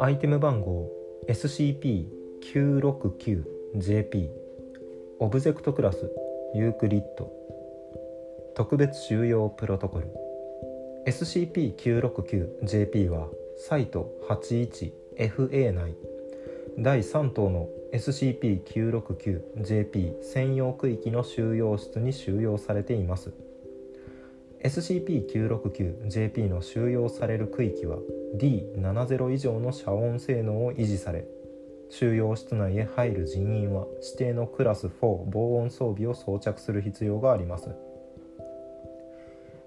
アイテム番号 SCP-969JP オブジェクトクラスユークリッド。特別収容プロトコル。SCP-969JP はサイト 81FA 内。第3棟の SCP-969JP 専用区域の収容室に収容されています。SCP-969JP の収容される区域は D70 以上の遮音性能を維持され収容室内へ入る人員は指定のクラス4防音装備を装着する必要があります。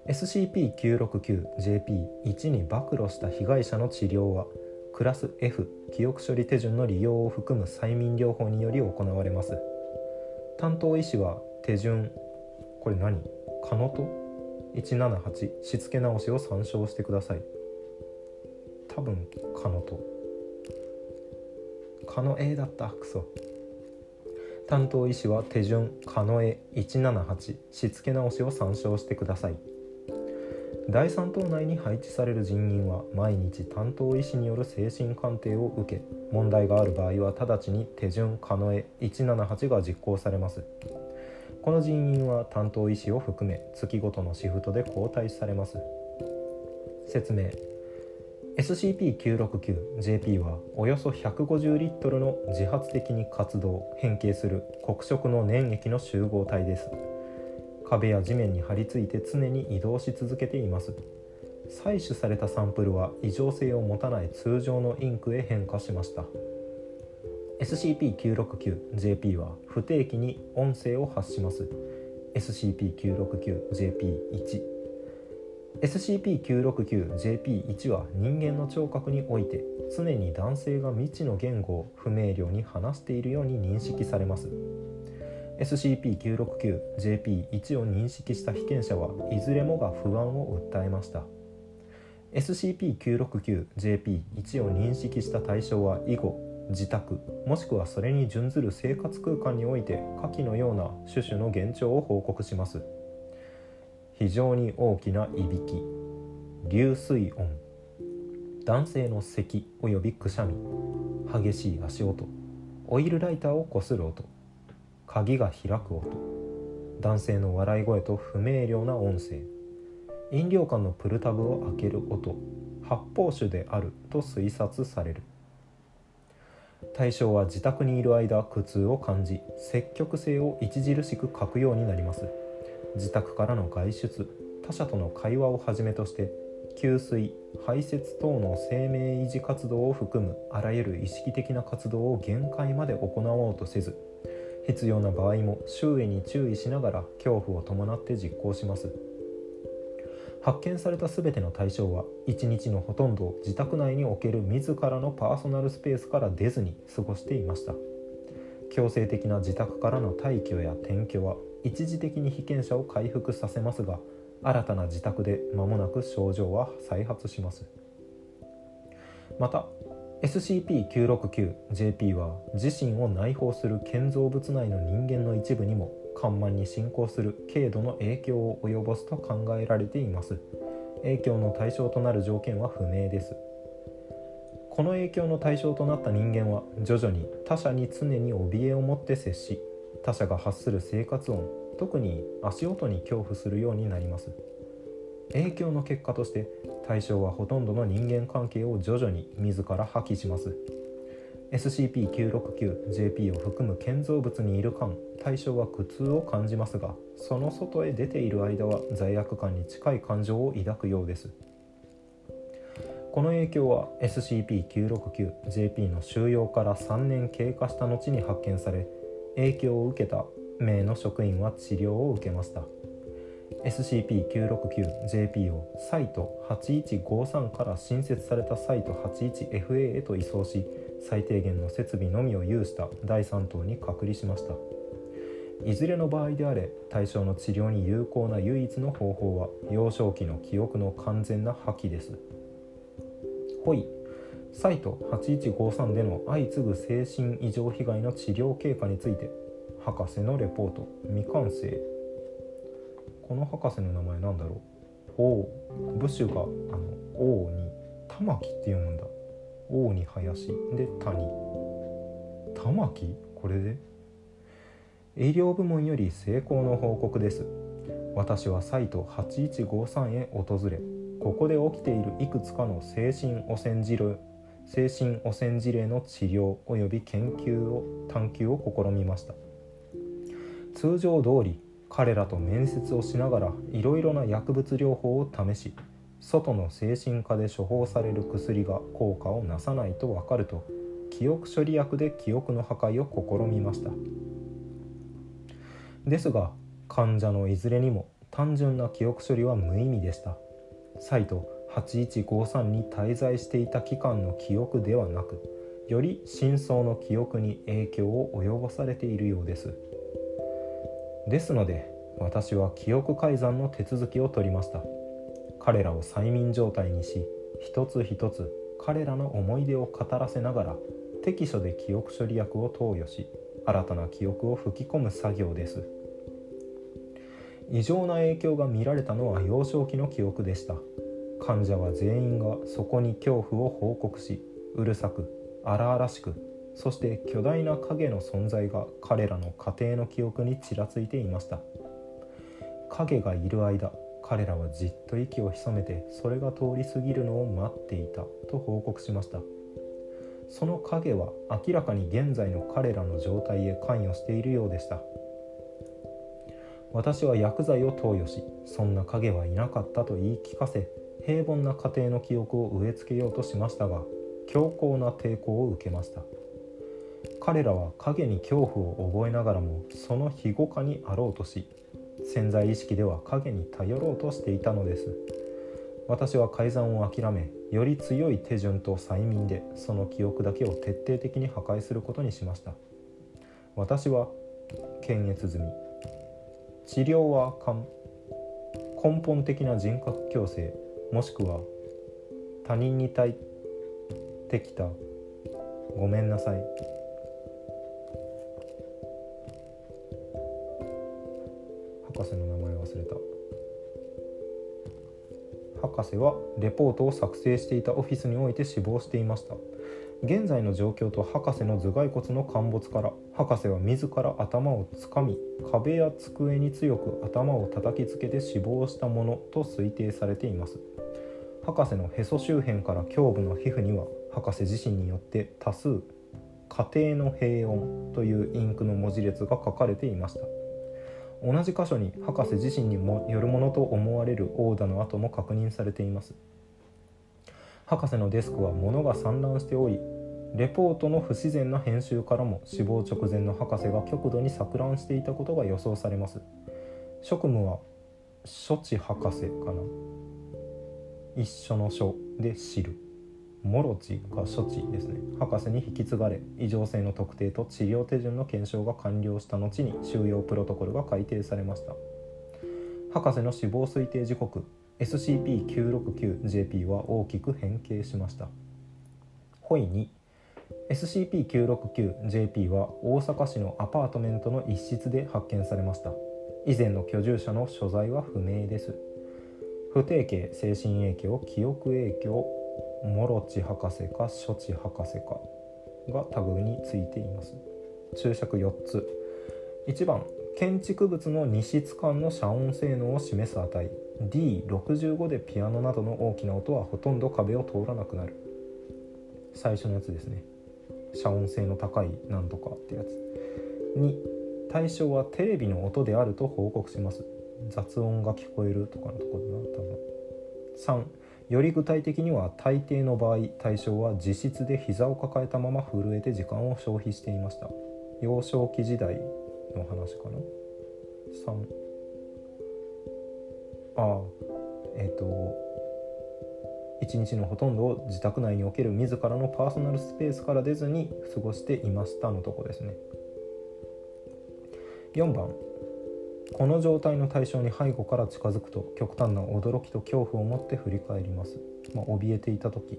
SCP-969JP1 に暴露した被害者の治療はクラス F 記憶処理手順の利用を含む催眠療法により行われます。担当医師は手順これ何？カノト178しつけ直しを参照してください。多分カノトカノ A だった。クソ担当医師は手順。カノエ178しつけ直しを参照してください。第3棟内に配置される人員は毎日担当医師による精神鑑定を受け問題がある場合は直ちに手順カノエ178が実行されます。この人員は担当医師を含め月ごとのシフトで交代されます。説明。SCP-969JP はおよそ150リットルの自発的に活動変形する黒色の粘液の集合体です。壁や地面に張り付いて常に移動し続けています。採取されたサンプルは異常性を持たない通常のインクへ変化しました。SCP-969JP は不定期に音声を発します。SCP-969JP1 SCP-969JP1 は人間の聴覚において常に男性が未知の言語を不明瞭に話しているように認識されます。SCP-969JP1 を認識した被験者はいずれもが不安を訴えました。SCP-969JP1 を認識した対象は以後自宅もしくはそれに準ずる生活空間において下記のような種々の現状を報告します。非常に大きないびき。流水音。男性の咳およびくしゃみ。激しい足音。オイルライターをこする音。鍵が開く音。男性の笑い声と不明瞭な音声。飲料缶のプルタブを開ける音。発泡酒であると推察される。対象は自宅にいる間苦痛を感じ積極性を著しく欠くようになります。自宅からの外出他者との会話をはじめとして給水排泄等の生命維持活動を含むあらゆる意識的な活動を限界まで行おうとせず必要な場合も周囲に注意しながら恐怖を伴って実行します。発見された全ての対象は一日のほとんどを自宅内における自らのパーソナルスペースから出ずに過ごしていました。強制的な自宅からの退去や転居は一時的に被験者を回復させますが新たな自宅で間もなく症状は再発します。また SCP-969JP は自身を内包する建造物内の人間の一部にも緩慢に進行する軽度の影響を及ぼすと考えられています。影響の対象となる条件は不明です。この影響の対象となった人間は徐々に他者に常に怯えを持って接し他者が発する生活音特に足音に恐怖するようになります。影響の結果として対象はほとんどの人間関係を徐々に自ら破棄します。SCP-969JP を含む建造物にいる間対象は苦痛を感じますがその外へ出ている間は罪悪感に近い感情を抱くようです。この影響は SCP-969JP の収容から3年経過した後に発見され影響を受けた名の職員は治療を受けました。SCP-969JP をサイト8153から新設されたサイト 81FA へと移送し最低限の設備のみを有した第3棟に隔離しました。いずれの場合であれ対象の治療に有効な唯一の方法は幼少期の記憶の完全な破棄です。ほい。サイト8153での相次ぐ精神異常被害の治療経過について博士のレポート。未完成。この博士の名前なんだろう。王部首があの王に玉木って読むんだ。王に林で谷。玉木？これで？医療部門より成功の報告です。私はサイト8153へ訪れここで起きているいくつかの精神汚染事例精神汚染事例の治療及び研究を探求を試みました。通常通り彼らと面接をしながらいろいろな薬物療法を試し外の精神科で処方される薬が効果をなさないと分かると記憶処理薬で記憶の破壊を試みました。ですが患者のいずれにも単純な記憶処理は無意味でした。サイト8153に滞在していた期間の記憶ではなくより深層の記憶に影響を及ぼされているようです。ですので私は記憶改ざんの手続きを取りました。彼らを催眠状態にし一つ一つ彼らの思い出を語らせながら適所で記憶処理薬を投与し新たな記憶を吹き込む作業です。異常な影響が見られたのは幼少期の記憶でした。患者は全員がそこに恐怖を報告しうるさく荒々しくそして巨大な影の存在が彼らの家庭の記憶にちらついていました。影がいる間彼らはじっと息を潜めてそれが通り過ぎるのを待っていたと報告しました。その影は明らかに現在の彼らの状態へ関与しているようでした。私は薬剤を投与しそんな影はいなかったと言い聞かせ平凡な家庭の記憶を植え付けようとしましたが強硬な抵抗を受けました。彼らは影に恐怖を覚えながらもその庇護下にあろうとし潜在意識では影に頼ろうとしていたのです。私は改ざんを諦めより強い手順と催眠でその記憶だけを徹底的に破壊することにしました。私は検閲済み。治療は根本的な人格矯正もしくは他人に対てきたごめんなさい。博士の名前忘れた。博士はレポートを作成していたオフィスにおいて死亡していました。現在の状況と博士の頭蓋骨の陥没から博士は自ら頭をつかみ壁や机に強く頭を叩きつけて死亡したものと推定されています。博士のへそ周辺から胸部の皮膚には博士自身によって多数「家庭の平穏」というインクの文字列が書かれていました。同じ箇所に博士自身にもよるものと思われるオーダの跡も確認されています。博士のデスクは物が散乱しておりレポートの不自然な編集からも死亡直前の博士が極度に錯乱していたことが予想されます。職務は処置博士かな。一緒の書で知る。モロチが処置ですね。博士に引き継がれ異常性の特定と治療手順の検証が完了した後に収容プロトコルが改定されました。博士の死亡推定時刻 SCP-969JP は大きく変形しました。ホイ2 SCP-969JP は大阪市のアパートメントの一室で発見されました。以前の居住者の所在は不明です。不定形精神影響記憶影響モロチ博士か処置博士かがタグについています。注釈4つ。1番建築物の2室間の遮音性能を示す値。D65 でピアノなどの大きな音はほとんど壁を通らなくなる。最初のやつですね。遮音性の高いなんとかってやつ。2対象はテレビの音であると報告します。雑音が聞こえるとかのところだな多分。3より具体的には大抵の場合対象は自室で膝を抱えたまま震えて時間を消費していました。幼少期時代の話かな？3ああえっ、ー、と一日のほとんどを自宅内における自らのパーソナルスペースから出ずに過ごしていましたのとこですね。4番。この状態の対象に背後から近づくと極端な驚きと恐怖を持って振り返ります、まあ、怯えていた時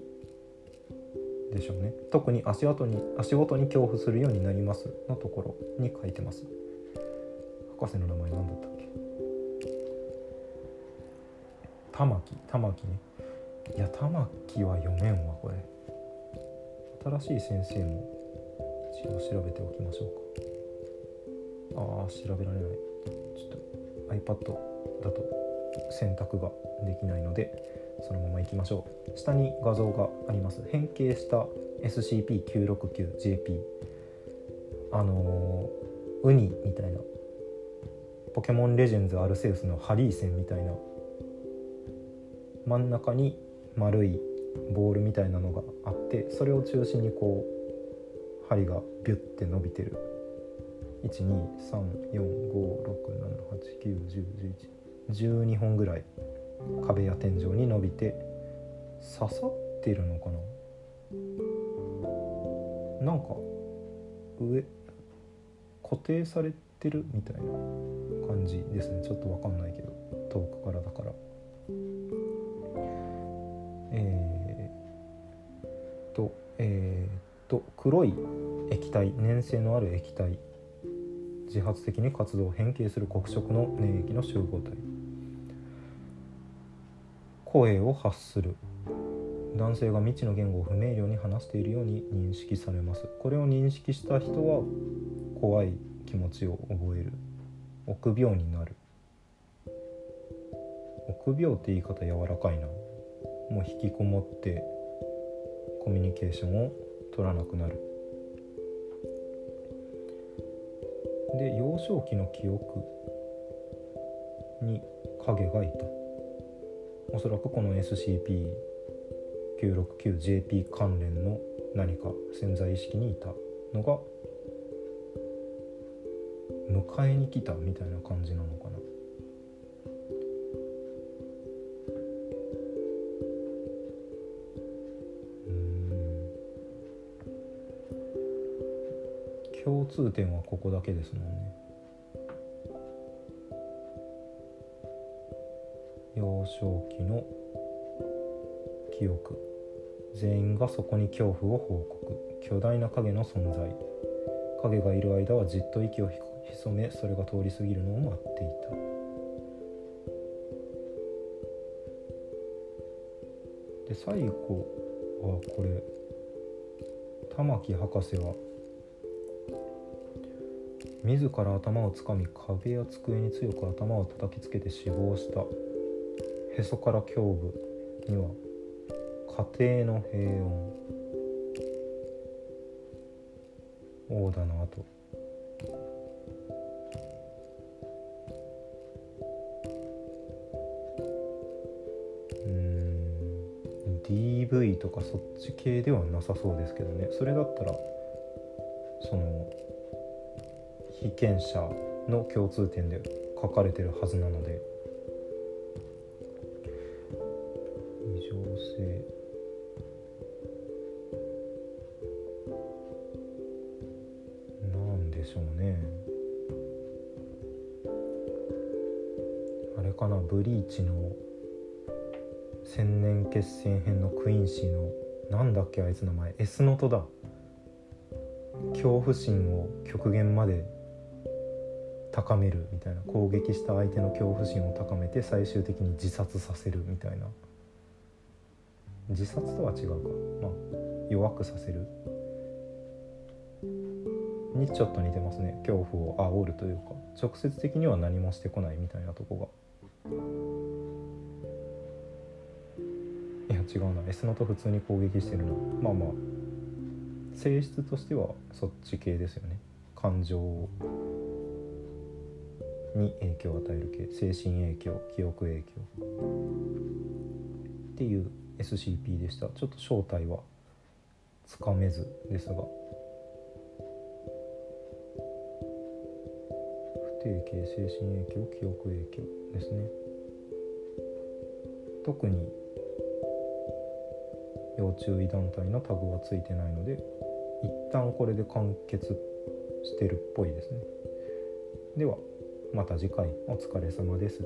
でしょうね。特に足跡に足元に恐怖するようになります。のところに書いてます。博士の名前何だったっけ？玉木。玉木ね。いや玉木は読めんわこれ。新しい先生も一応調べておきましょうか。ああ調べられない。ちょっと iPad だと選択ができないのでそのままいきましょう。下に画像があります。変形した SCP-969JP あのー、ウニみたいなポケモンレジェンズアルセウスのハリー線みたいな。真ん中に丸いボールみたいなのがあってそれを中心にこう針がビュッて伸びてる。123456789101112本ぐらい壁や天井に伸びて刺さってるのかな？なんか上固定されてるみたいな感じですね。ちょっと分かんないけど遠くからだから。えー、とえー、と黒い液体粘性のある液体自発的に活動を変形する黒色の粘液の集合体。声を発する。男性が未知の言語を不明瞭に話しているように認識されます。これを認識した人は怖い気持ちを覚える。臆病になる。臆病って言い方柔らかいな。もう引きこもってコミュニケーションを取らなくなる。で幼少期の記憶に影がいた。おそらくこの SCP-969JP 関連の何か潜在意識にいたのが迎えに来たみたいな感じなのかな。共通点はここだけですもんね。幼少期の記憶。全員がそこに恐怖を報告。巨大な影の存在。影がいる間はじっと息を潜めそれが通り過ぎるのを待っていた。で最後はこれ。玉木博士は自ら頭をつかみ壁や机に強く頭を叩きつけて死亡した。へそから胸部には家庭の平穏。王田の後うん。DV とかそっち系ではなさそうですけどね。それだったらその被験者の共通点で書かれてるはずなので。異常性。なんでしょうね。あれかな？ブリーチの千年決戦編のクインシーのなんだっけあいつの前。S ノートだ。恐怖心を極限まで高めるみたいな攻撃した相手の恐怖心を高めて最終的に自殺させるみたいな。自殺とは違うか。まあ弱くさせる。にちょっと似てますね。恐怖を煽るというか。直接的には何もしてこないみたいなとこが。いや違うな。S のと普通に攻撃してるな。まあまあ。性質としてはそっち系ですよね。感情を。に影響を与える系精神影響記憶影響。っていう SCP でした。ちょっと正体はつかめずですが。不定形精神影響記憶影響ですね。特に要注意団体のタグはついてないので一旦これで完結してるっぽいですね。ではまた次回お疲れ様です。